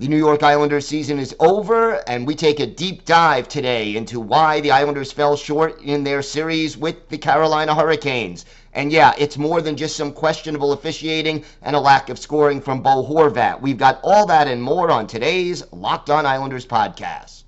The New York Islanders season is over, and we take a deep dive today into why the Islanders fell short in their series with the Carolina Hurricanes. And yeah, it's more than just some questionable officiating and a lack of scoring from Bo Horvat. We've got all that and more on today's Locked On Islanders podcast.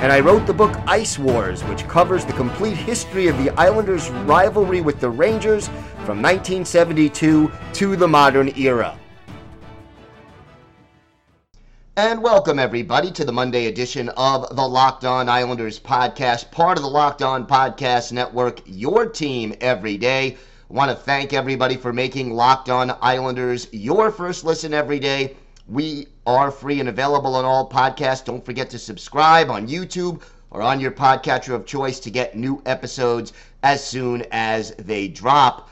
and I wrote the book Ice Wars, which covers the complete history of the Islanders' rivalry with the Rangers from 1972 to the modern era. And welcome, everybody, to the Monday edition of the Locked On Islanders podcast, part of the Locked On Podcast Network, your team every day. I want to thank everybody for making Locked On Islanders your first listen every day. We are free and available on all podcasts. Don't forget to subscribe on YouTube or on your podcatcher of choice to get new episodes as soon as they drop.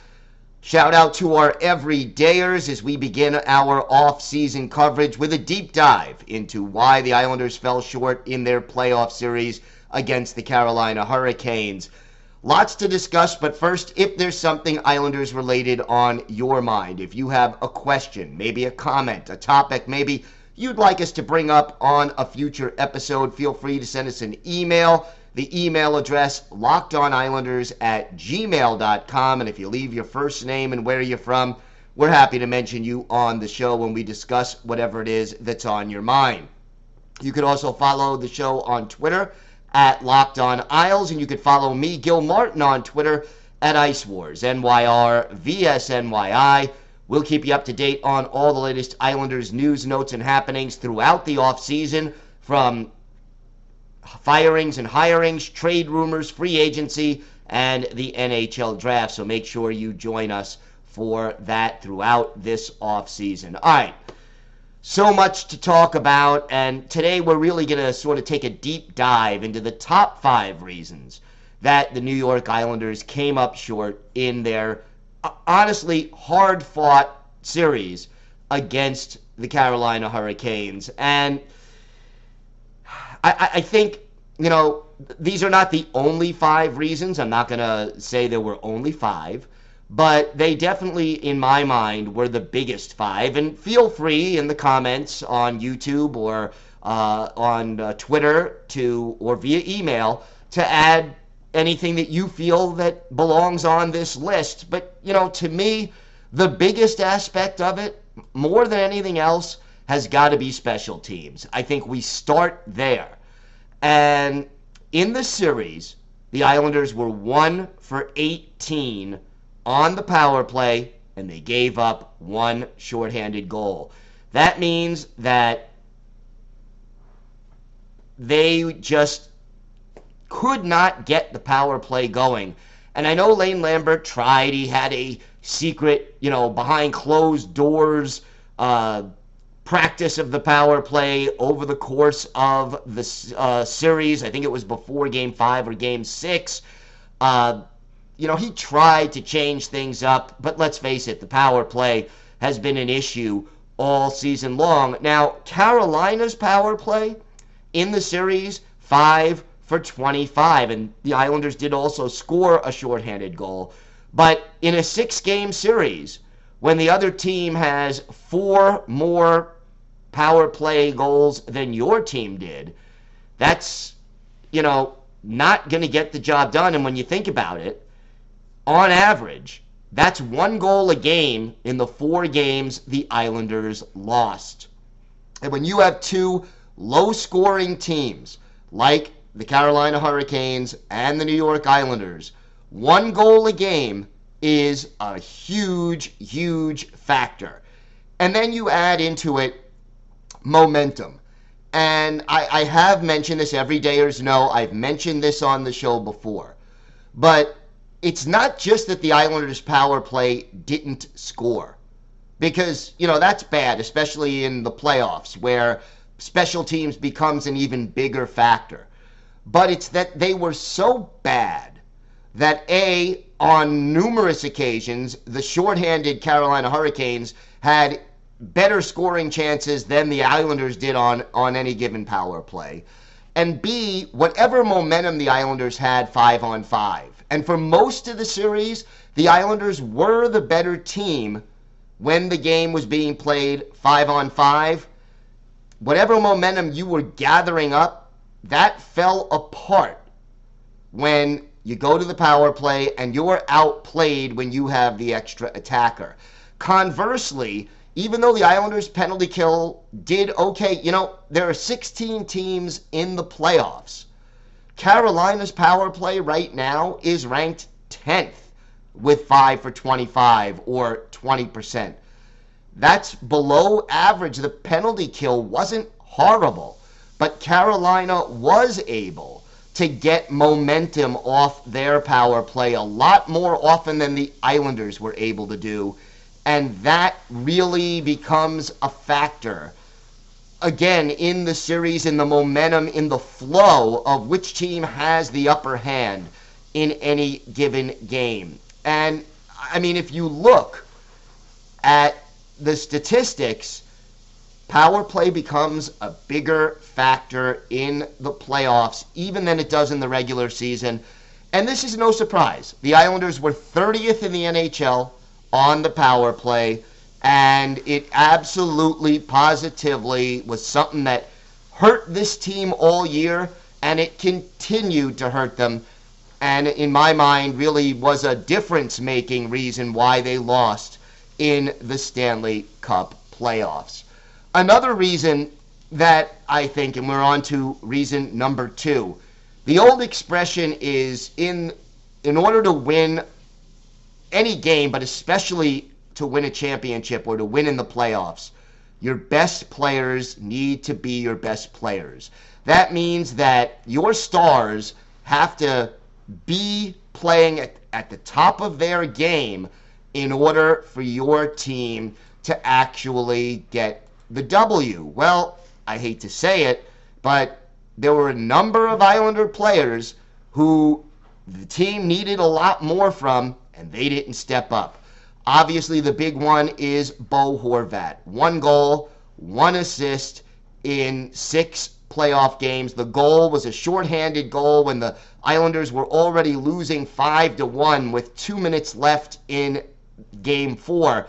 Shout out to our everydayers as we begin our off-season coverage with a deep dive into why the Islanders fell short in their playoff series against the Carolina Hurricanes. Lots to discuss, but first, if there's something Islanders related on your mind, if you have a question, maybe a comment, a topic, maybe you'd like us to bring up on a future episode, feel free to send us an email. The email address, lockedonislanders at gmail.com. And if you leave your first name and where you're from, we're happy to mention you on the show when we discuss whatever it is that's on your mind. You could also follow the show on Twitter at Locked On Isles, and you could follow me, Gil Martin, on Twitter at Ice Wars, NYR, VSNYI. We'll keep you up to date on all the latest Islanders news, notes, and happenings throughout the offseason from firings and hirings, trade rumors, free agency, and the NHL draft. So make sure you join us for that throughout this offseason. All right. So much to talk about, and today we're really going to sort of take a deep dive into the top five reasons that the New York Islanders came up short in their honestly hard fought series against the Carolina Hurricanes. And I, I think, you know, these are not the only five reasons. I'm not going to say there were only five, but they definitely, in my mind, were the biggest five. And feel free in the comments on YouTube or uh, on uh, Twitter to or via email to add anything that you feel that belongs on this list. But you know, to me, the biggest aspect of it, more than anything else, has got to be special teams. I think we start there. And in the series, the Islanders were 1 for 18 on the power play, and they gave up one shorthanded goal. That means that they just could not get the power play going. And I know Lane Lambert tried. He had a secret, you know, behind closed doors uh, practice of the power play over the course of the uh, series. I think it was before game five or game six. Uh, you know, he tried to change things up, but let's face it, the power play has been an issue all season long. Now, Carolina's power play in the series, five for 25, and the Islanders did also score a shorthanded goal. But in a six game series, when the other team has four more power play goals than your team did, that's, you know, not going to get the job done. And when you think about it, on average, that's one goal a game in the four games the Islanders lost. And when you have two low scoring teams like the Carolina Hurricanes and the New York Islanders, one goal a game is a huge, huge factor. And then you add into it momentum. And I, I have mentioned this, everydayers know I've mentioned this on the show before. But it's not just that the Islanders' power play didn't score. Because, you know, that's bad, especially in the playoffs where special teams becomes an even bigger factor. But it's that they were so bad that A, on numerous occasions, the shorthanded Carolina Hurricanes had better scoring chances than the Islanders did on, on any given power play. And B, whatever momentum the Islanders had five on five. And for most of the series, the Islanders were the better team when the game was being played five on five. Whatever momentum you were gathering up, that fell apart when you go to the power play and you're outplayed when you have the extra attacker. Conversely, even though the Islanders penalty kill did okay, you know, there are 16 teams in the playoffs. Carolina's power play right now is ranked 10th with 5 for 25 or 20%. That's below average. The penalty kill wasn't horrible, but Carolina was able to get momentum off their power play a lot more often than the Islanders were able to do. And that really becomes a factor again in the series in the momentum in the flow of which team has the upper hand in any given game. And i mean if you look at the statistics power play becomes a bigger factor in the playoffs even than it does in the regular season and this is no surprise the islanders were 30th in the nhl on the power play. And it absolutely, positively was something that hurt this team all year, and it continued to hurt them. And in my mind, really was a difference making reason why they lost in the Stanley Cup playoffs. Another reason that I think, and we're on to reason number two. The old expression is in in order to win any game, but especially to win a championship or to win in the playoffs, your best players need to be your best players. That means that your stars have to be playing at, at the top of their game in order for your team to actually get the W. Well, I hate to say it, but there were a number of Islander players who the team needed a lot more from and they didn't step up. Obviously, the big one is Bo Horvat. One goal, one assist in six playoff games. The goal was a shorthanded goal when the Islanders were already losing five to one with two minutes left in game four.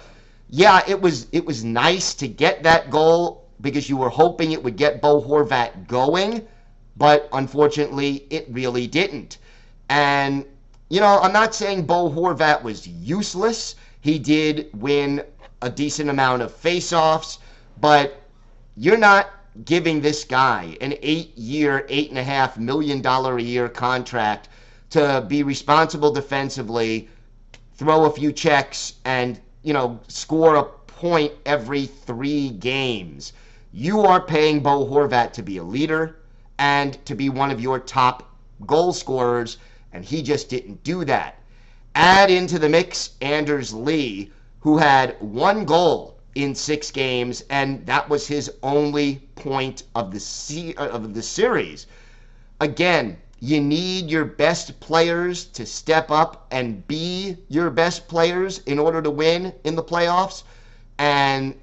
Yeah, it was it was nice to get that goal because you were hoping it would get Bo Horvat going, but unfortunately it really didn't. And you know, I'm not saying Bo Horvat was useless. He did win a decent amount of faceoffs, but you're not giving this guy an eight year, eight and a half million dollar a year contract to be responsible defensively, throw a few checks, and, you know, score a point every three games. You are paying Bo Horvat to be a leader and to be one of your top goal scorers and he just didn't do that. Add into the mix Anders Lee, who had one goal in six games, and that was his only point of the se- uh, of the series. Again, you need your best players to step up and be your best players in order to win in the playoffs. And,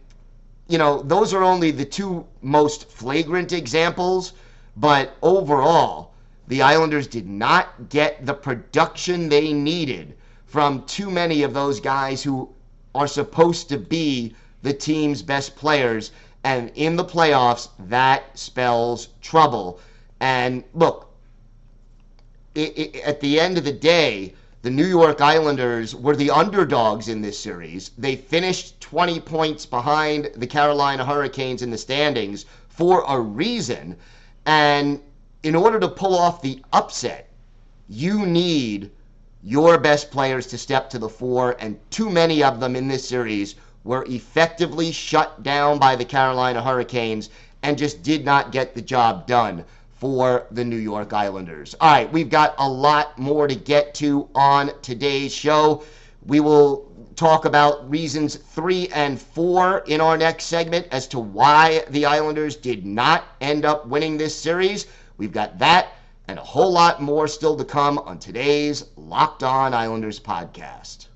you know, those are only the two most flagrant examples. But overall, the Islanders did not get the production they needed from too many of those guys who are supposed to be the team's best players. And in the playoffs, that spells trouble. And look, it, at the end of the day, the New York Islanders were the underdogs in this series. They finished 20 points behind the Carolina Hurricanes in the standings for a reason. And in order to pull off the upset, you need your best players to step to the fore, and too many of them in this series were effectively shut down by the Carolina Hurricanes and just did not get the job done for the New York Islanders. All right, we've got a lot more to get to on today's show. We will talk about reasons three and four in our next segment as to why the Islanders did not end up winning this series. We've got that and a whole lot more still to come on today's Locked On Islanders podcast.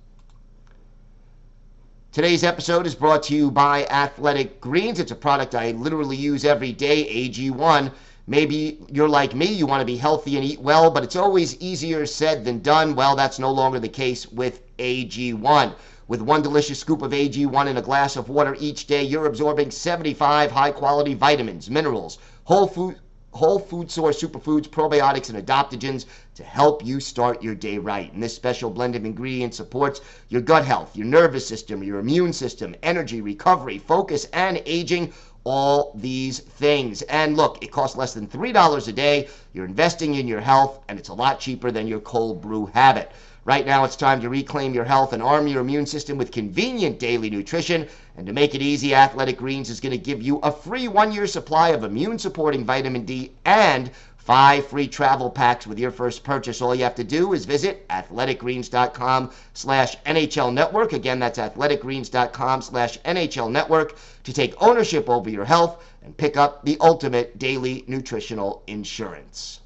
Today's episode is brought to you by Athletic Greens. It's a product I literally use every day, AG1. Maybe you're like me, you want to be healthy and eat well, but it's always easier said than done. Well, that's no longer the case with AG1. With one delicious scoop of AG1 in a glass of water each day, you're absorbing 75 high quality vitamins, minerals, whole food whole food source superfoods, probiotics, and adaptogens to help you start your day right. And this special blend of ingredients supports your gut health, your nervous system, your immune system, energy, recovery, focus, and aging. All these things. And look, it costs less than $3 a day. You're investing in your health, and it's a lot cheaper than your cold brew habit. Right now, it's time to reclaim your health and arm your immune system with convenient daily nutrition. And to make it easy, Athletic Greens is going to give you a free one year supply of immune supporting vitamin D and five free travel packs with your first purchase. All you have to do is visit athleticgreens.com slash NHL network. Again, that's athleticgreens.com slash NHL network to take ownership over your health and pick up the ultimate daily nutritional insurance.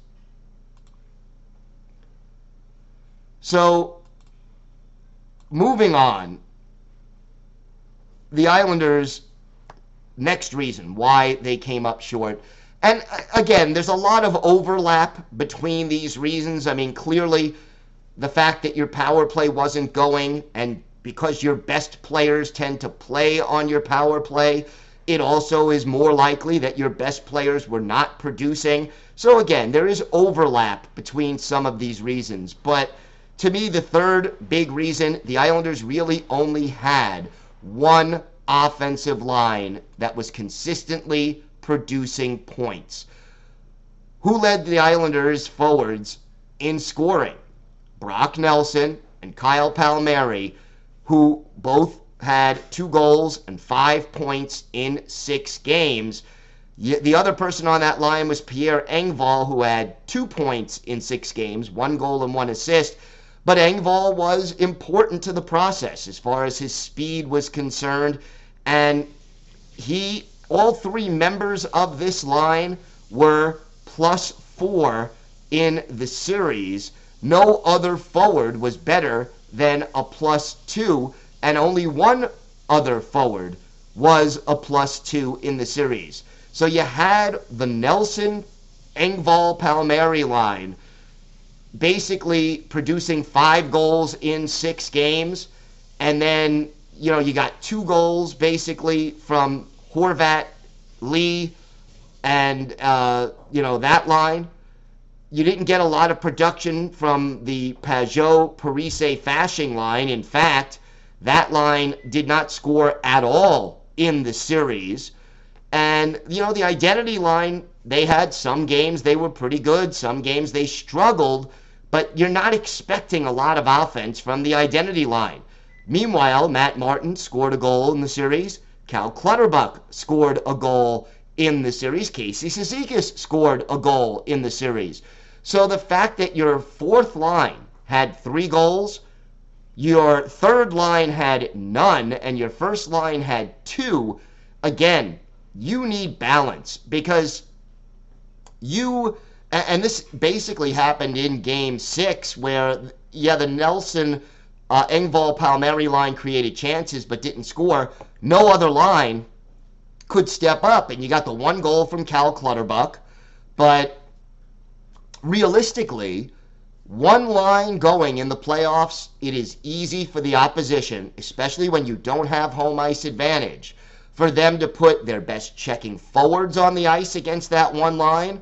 So, moving on, the Islanders' next reason why they came up short. And uh, again, there's a lot of overlap between these reasons. I mean, clearly, the fact that your power play wasn't going, and because your best players tend to play on your power play, it also is more likely that your best players were not producing. So, again, there is overlap between some of these reasons. But to me, the third big reason the Islanders really only had one offensive line that was consistently producing points. Who led the Islanders forwards in scoring? Brock Nelson and Kyle Palmieri, who both had two goals and five points in six games. The other person on that line was Pierre Engvall, who had two points in six games, one goal and one assist. But Engvall was important to the process as far as his speed was concerned. And he, all three members of this line were plus four in the series. No other forward was better than a plus two, and only one other forward was a plus two in the series. So you had the Nelson Engvall Palmieri line basically producing five goals in six games, and then you know you got two goals basically from Horvat, Lee, and uh, you know that line. You didn't get a lot of production from the Pageau Parise Fasching line. In fact, that line did not score at all in the series. And, you know, the identity line, they had some games they were pretty good, some games they struggled, but you're not expecting a lot of offense from the identity line. Meanwhile, Matt Martin scored a goal in the series. Cal Clutterbuck scored a goal in the series. Casey Cizikas scored a goal in the series. So the fact that your fourth line had three goals, your third line had none, and your first line had two, again, you need balance because you and this basically happened in game six where yeah the nelson uh, engvall palmieri line created chances but didn't score no other line could step up and you got the one goal from cal clutterbuck but realistically one line going in the playoffs it is easy for the opposition especially when you don't have home ice advantage for them to put their best checking forwards on the ice against that one line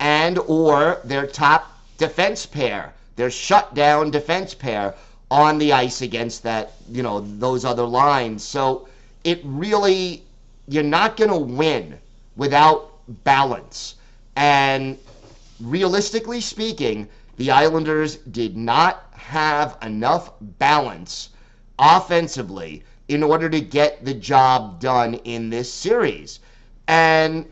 and or their top defense pair, their shutdown defense pair on the ice against that, you know, those other lines. So it really you're not going to win without balance. And realistically speaking, the Islanders did not have enough balance offensively in order to get the job done in this series. And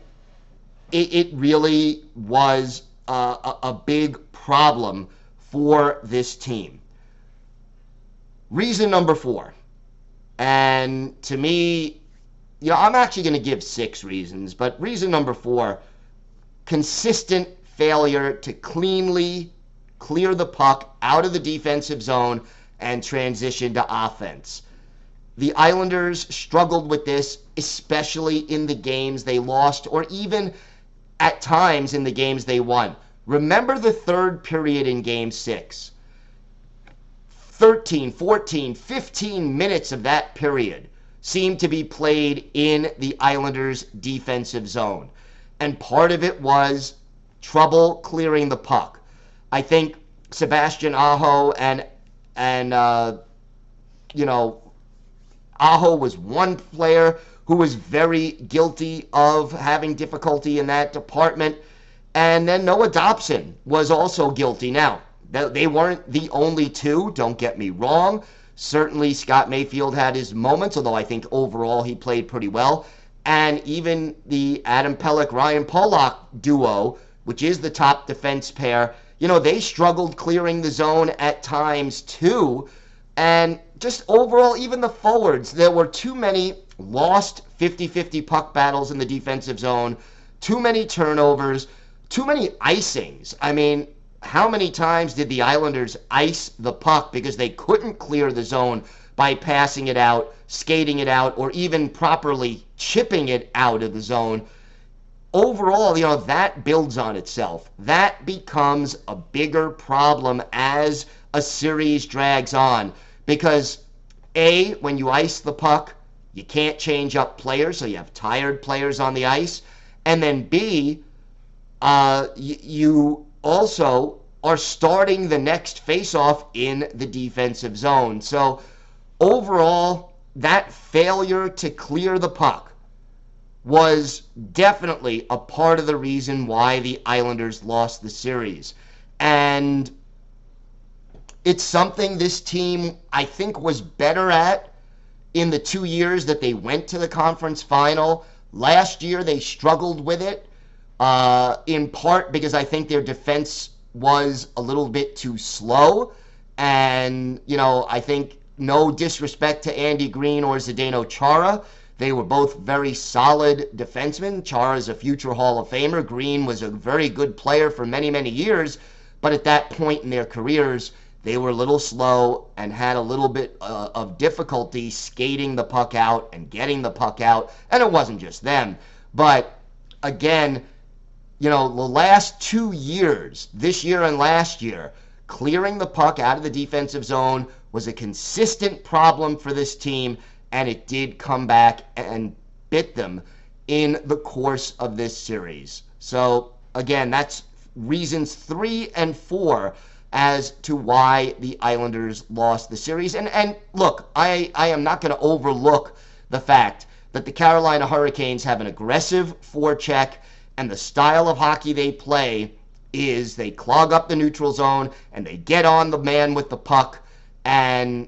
it, it really was a, a, a big problem for this team. Reason number four, and to me, you know, I'm actually going to give six reasons, but reason number four consistent failure to cleanly clear the puck out of the defensive zone and transition to offense. The Islanders struggled with this, especially in the games they lost, or even at times in the games they won. Remember the third period in game six. 13, 14, 15 minutes of that period seemed to be played in the Islanders' defensive zone. And part of it was trouble clearing the puck. I think Sebastian Aho and and uh, you know Aho was one player who was very guilty of having difficulty in that department, and then Noah Dobson was also guilty. Now they weren't the only two. Don't get me wrong. Certainly, Scott Mayfield had his moments, although I think overall he played pretty well. And even the Adam Pelech Ryan Pulock duo, which is the top defense pair, you know, they struggled clearing the zone at times too. And just overall, even the forwards, there were too many lost 50 50 puck battles in the defensive zone, too many turnovers, too many icings. I mean, how many times did the Islanders ice the puck because they couldn't clear the zone by passing it out, skating it out, or even properly chipping it out of the zone? overall, you know, that builds on itself. That becomes a bigger problem as a series drags on because A, when you ice the puck, you can't change up players, so you have tired players on the ice. And then B, uh, you also are starting the next faceoff in the defensive zone. So overall, that failure to clear the puck was definitely a part of the reason why the Islanders lost the series. And it's something this team, I think, was better at in the two years that they went to the conference final. Last year, they struggled with it, uh, in part because I think their defense was a little bit too slow. And, you know, I think no disrespect to Andy Greene or Zdeno Chara they were both very solid defensemen. Chara is a future Hall of Famer. Greene was a very good player for many, many years. But at that point in their careers, they were a little slow and had a little bit uh, of difficulty skating the puck out and getting the puck out. And it wasn't just them. But again, you know, the last two years, this year and last year, clearing the puck out of the defensive zone was a consistent problem for this team and it did come back and bit them in the course of this series. So, again, that's reasons three and four as to why the Islanders lost the series. And and look, I, I am not going to overlook the fact that the Carolina Hurricanes have an aggressive forecheck and the style of hockey they play is they clog up the neutral zone and they get on the man with the puck and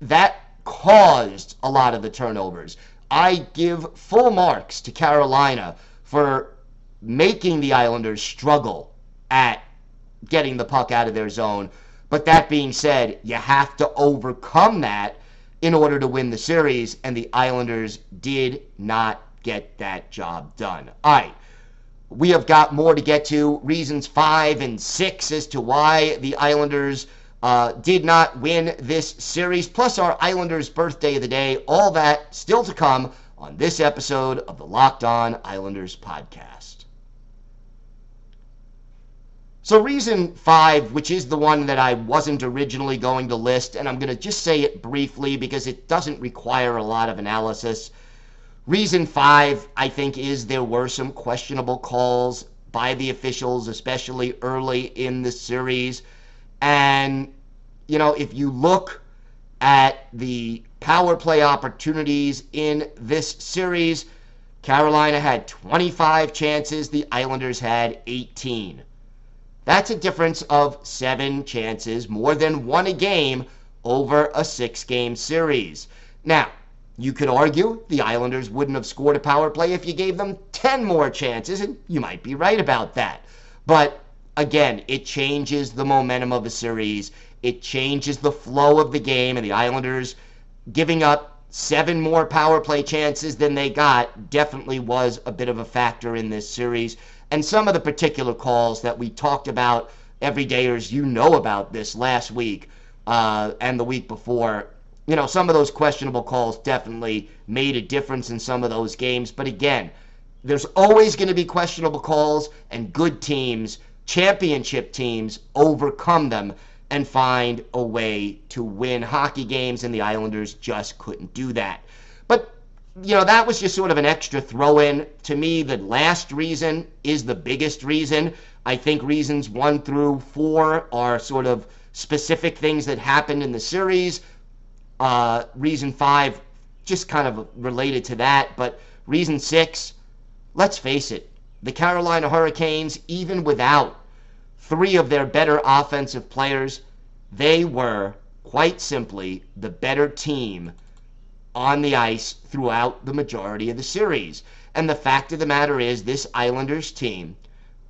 that caused a lot of the turnovers. I give full marks to Carolina for making the Islanders struggle at getting the puck out of their zone. But that being said, you have to overcome that in order to win the series, and the Islanders did not get that job done. All right. We have got more to get to. Reasons five and six as to why the Islanders uh, did not win this series, plus our Islanders' birthday of the day. All that still to come on this episode of the Locked On Islanders podcast. So, reason five, which is the one that I wasn't originally going to list, and I'm going to just say it briefly because it doesn't require a lot of analysis. Reason five, I think, is there were some questionable calls by the officials, especially early in the series. And, you know, if you look at the power play opportunities in this series, Carolina had 25 chances, the Islanders had 18. That's a difference of seven chances, more than one a game over a six game series. Now, you could argue the Islanders wouldn't have scored a power play if you gave them 10 more chances, and you might be right about that. But again, it changes the momentum of a series. It changes the flow of the game, and the Islanders giving up seven more power play chances than they got definitely was a bit of a factor in this series. And some of the particular calls that we talked about, everydayers, you know about this last week uh, and the week before you know, some of those questionable calls definitely made a difference in some of those games. But again, there's always going to be questionable calls, and good teams, championship teams, overcome them and find a way to win hockey games, and the Islanders just couldn't do that. But, you know, that was just sort of an extra throw in. To me, the last reason is the biggest reason. I think reasons one through four are sort of specific things that happened in the series uh, reason five, just kind of related to that. But reason six, let's face it, the Carolina Hurricanes, even without three of their better offensive players, they were quite simply the better team on the ice throughout the majority of the series. And the fact of the matter is, this Islanders team,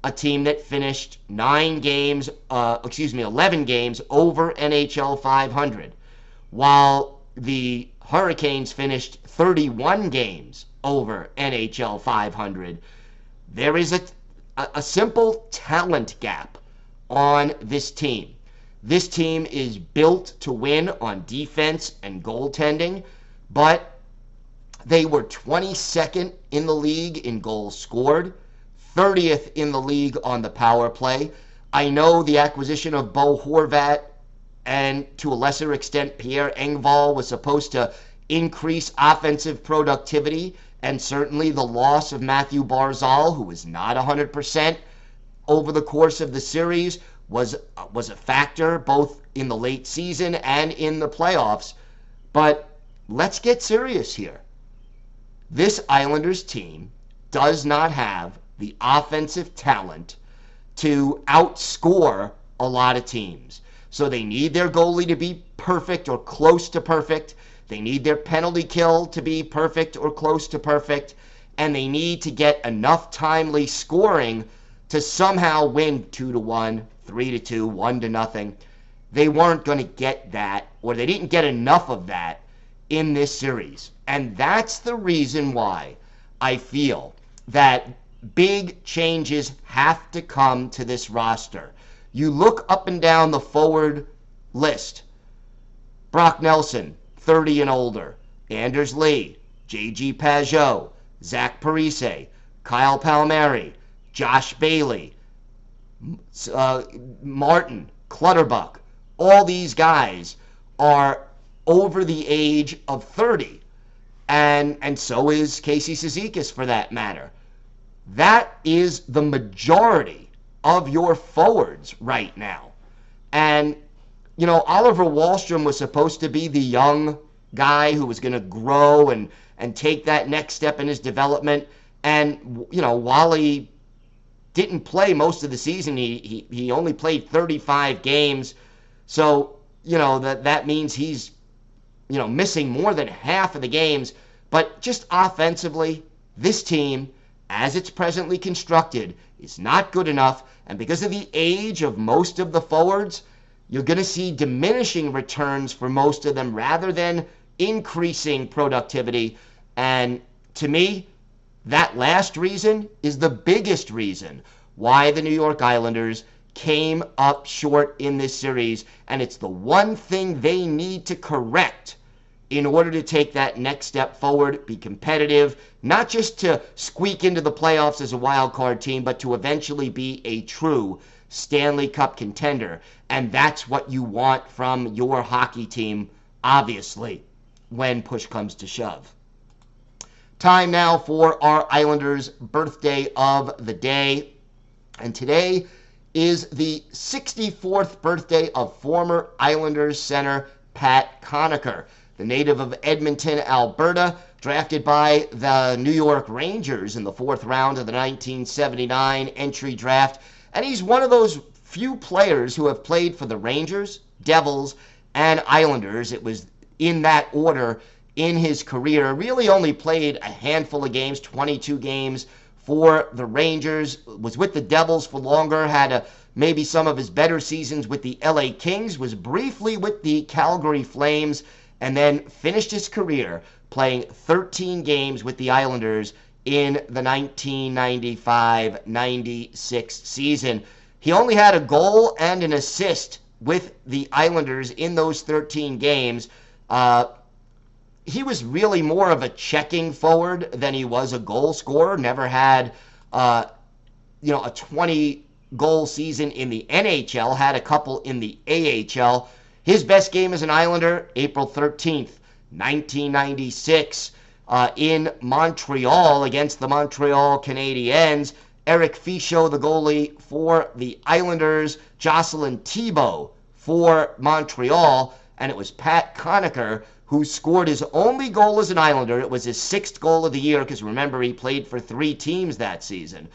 a team that finished nine games, uh, excuse me, 11 games over NHL 500, while the Hurricanes finished 31 games over NHL 500. There is a, a, simple talent gap on this team. This team is built to win on defense and goaltending, but they were 22nd in the league in goals scored, 30th in the league on the power play. I know the acquisition of Bo Horvat and to a lesser extent, Pierre Engvall was supposed to increase offensive productivity, and certainly the loss of Matthew Barzal, who was not 100% over the course of the series, was was a factor both in the late season and in the playoffs. But let's get serious here. This Islanders team does not have the offensive talent to outscore a lot of teams. So they need their goalie to be perfect or close to perfect. They need their penalty kill to be perfect or close to perfect. And they need to get enough timely scoring to somehow win 2 to 1, 3 to 2, 1 to nothing. They weren't going to get that, or they didn't get enough of that in this series. And that's the reason why I feel that big changes have to come to this roster. You look up and down the forward list. Brock Nelson, 30 and older. Anders Lee, J.G. Pageau, Zach Parise, Kyle Palmieri, Josh Bailey, uh, Martin, Clutterbuck. All these guys are over the age of 30. And, and so is Casey Cizikas for that matter. That is the majority of your forwards right now. And, you know, Oliver Wahlstrom was supposed to be the young guy who was going to grow and, and take that next step in his development. And, you know, Wally didn't play most of the season. He, he, he only played 35 games. So, you know, that, that means he's, you know, missing more than half of the games. But just offensively, this team, as it's presently constructed, is not good enough. And because of the age of most of the forwards, you're going to see diminishing returns for most of them rather than increasing productivity. And to me, that last reason is the biggest reason why the New York Islanders came up short in this series. And it's the one thing they need to correct in order to take that next step forward, be competitive, not just to squeak into the playoffs as a wild card team, but to eventually be a true Stanley Cup contender. And that's what you want from your hockey team, obviously, when push comes to shove. Time now for our Islanders' birthday of the day. And today is the 64th birthday of former Islanders center Pat Conacher the native of Edmonton, Alberta, drafted by the New York Rangers in the fourth round of the 1979 entry draft. And he's one of those few players who have played for the Rangers, Devils, and Islanders. It was in that order in his career. Really only played a handful of games, 22 games for the Rangers. Was with the Devils for longer. Had a, maybe some of his better seasons with the LA Kings. Was briefly with the Calgary Flames, and then finished his career playing 13 games with the Islanders in the 1995 96 season. He only had a goal and an assist with the Islanders in those 13 games. Uh, he was really more of a checking forward than he was a goal scorer. Never had, uh, you know, a 20 goal season in the NHL. Had a couple in the AHL. His best game as an Islander, April 13th, 1996, uh, in Montreal against the Montreal Canadiens. Eric Fichaud, the goalie for the Islanders, Jocelyn Thibault for Montreal, and it was Pat Conacher who scored his only goal as an Islander. It was his sixth goal of the year because remember, he played for three teams that season.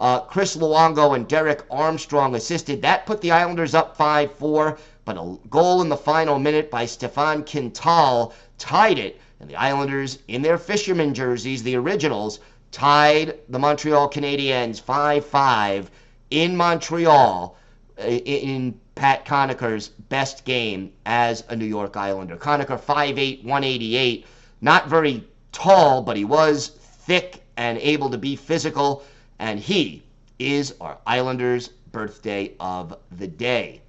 Uh, Chris Luongo and Derek Armstrong assisted. That put the Islanders up 5 4, but a goal in the final minute by Stéphane Quintal tied it. And the Islanders, in their fisherman jerseys, the originals, tied the Montreal Canadiens 5 5 in Montreal uh, in Pat Conacher's best game as a New York Islander. Conacher 5'8, 188, not very tall, but he was thick and able to be physical, and he is our Islanders' birthday of the day.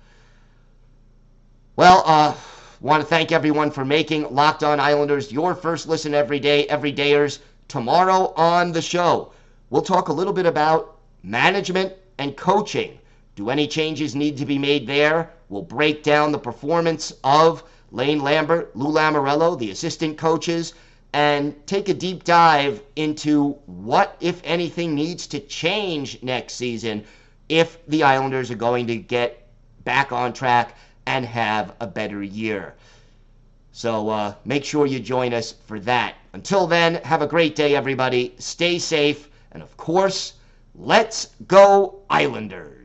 Well, uh, want to thank everyone for making Locked On Islanders your first listen every day, everydayers tomorrow on the show. We'll talk a little bit about management and coaching. Do any changes need to be made there? We'll break down the performance of Lane Lambert, Lou Lamoriello, the assistant coaches, and take a deep dive into what, if anything, needs to change next season if the Islanders are going to get back on track and have a better year. So uh, make sure you join us for that. Until then, have a great day, everybody. Stay safe. And of course, let's go, Islanders.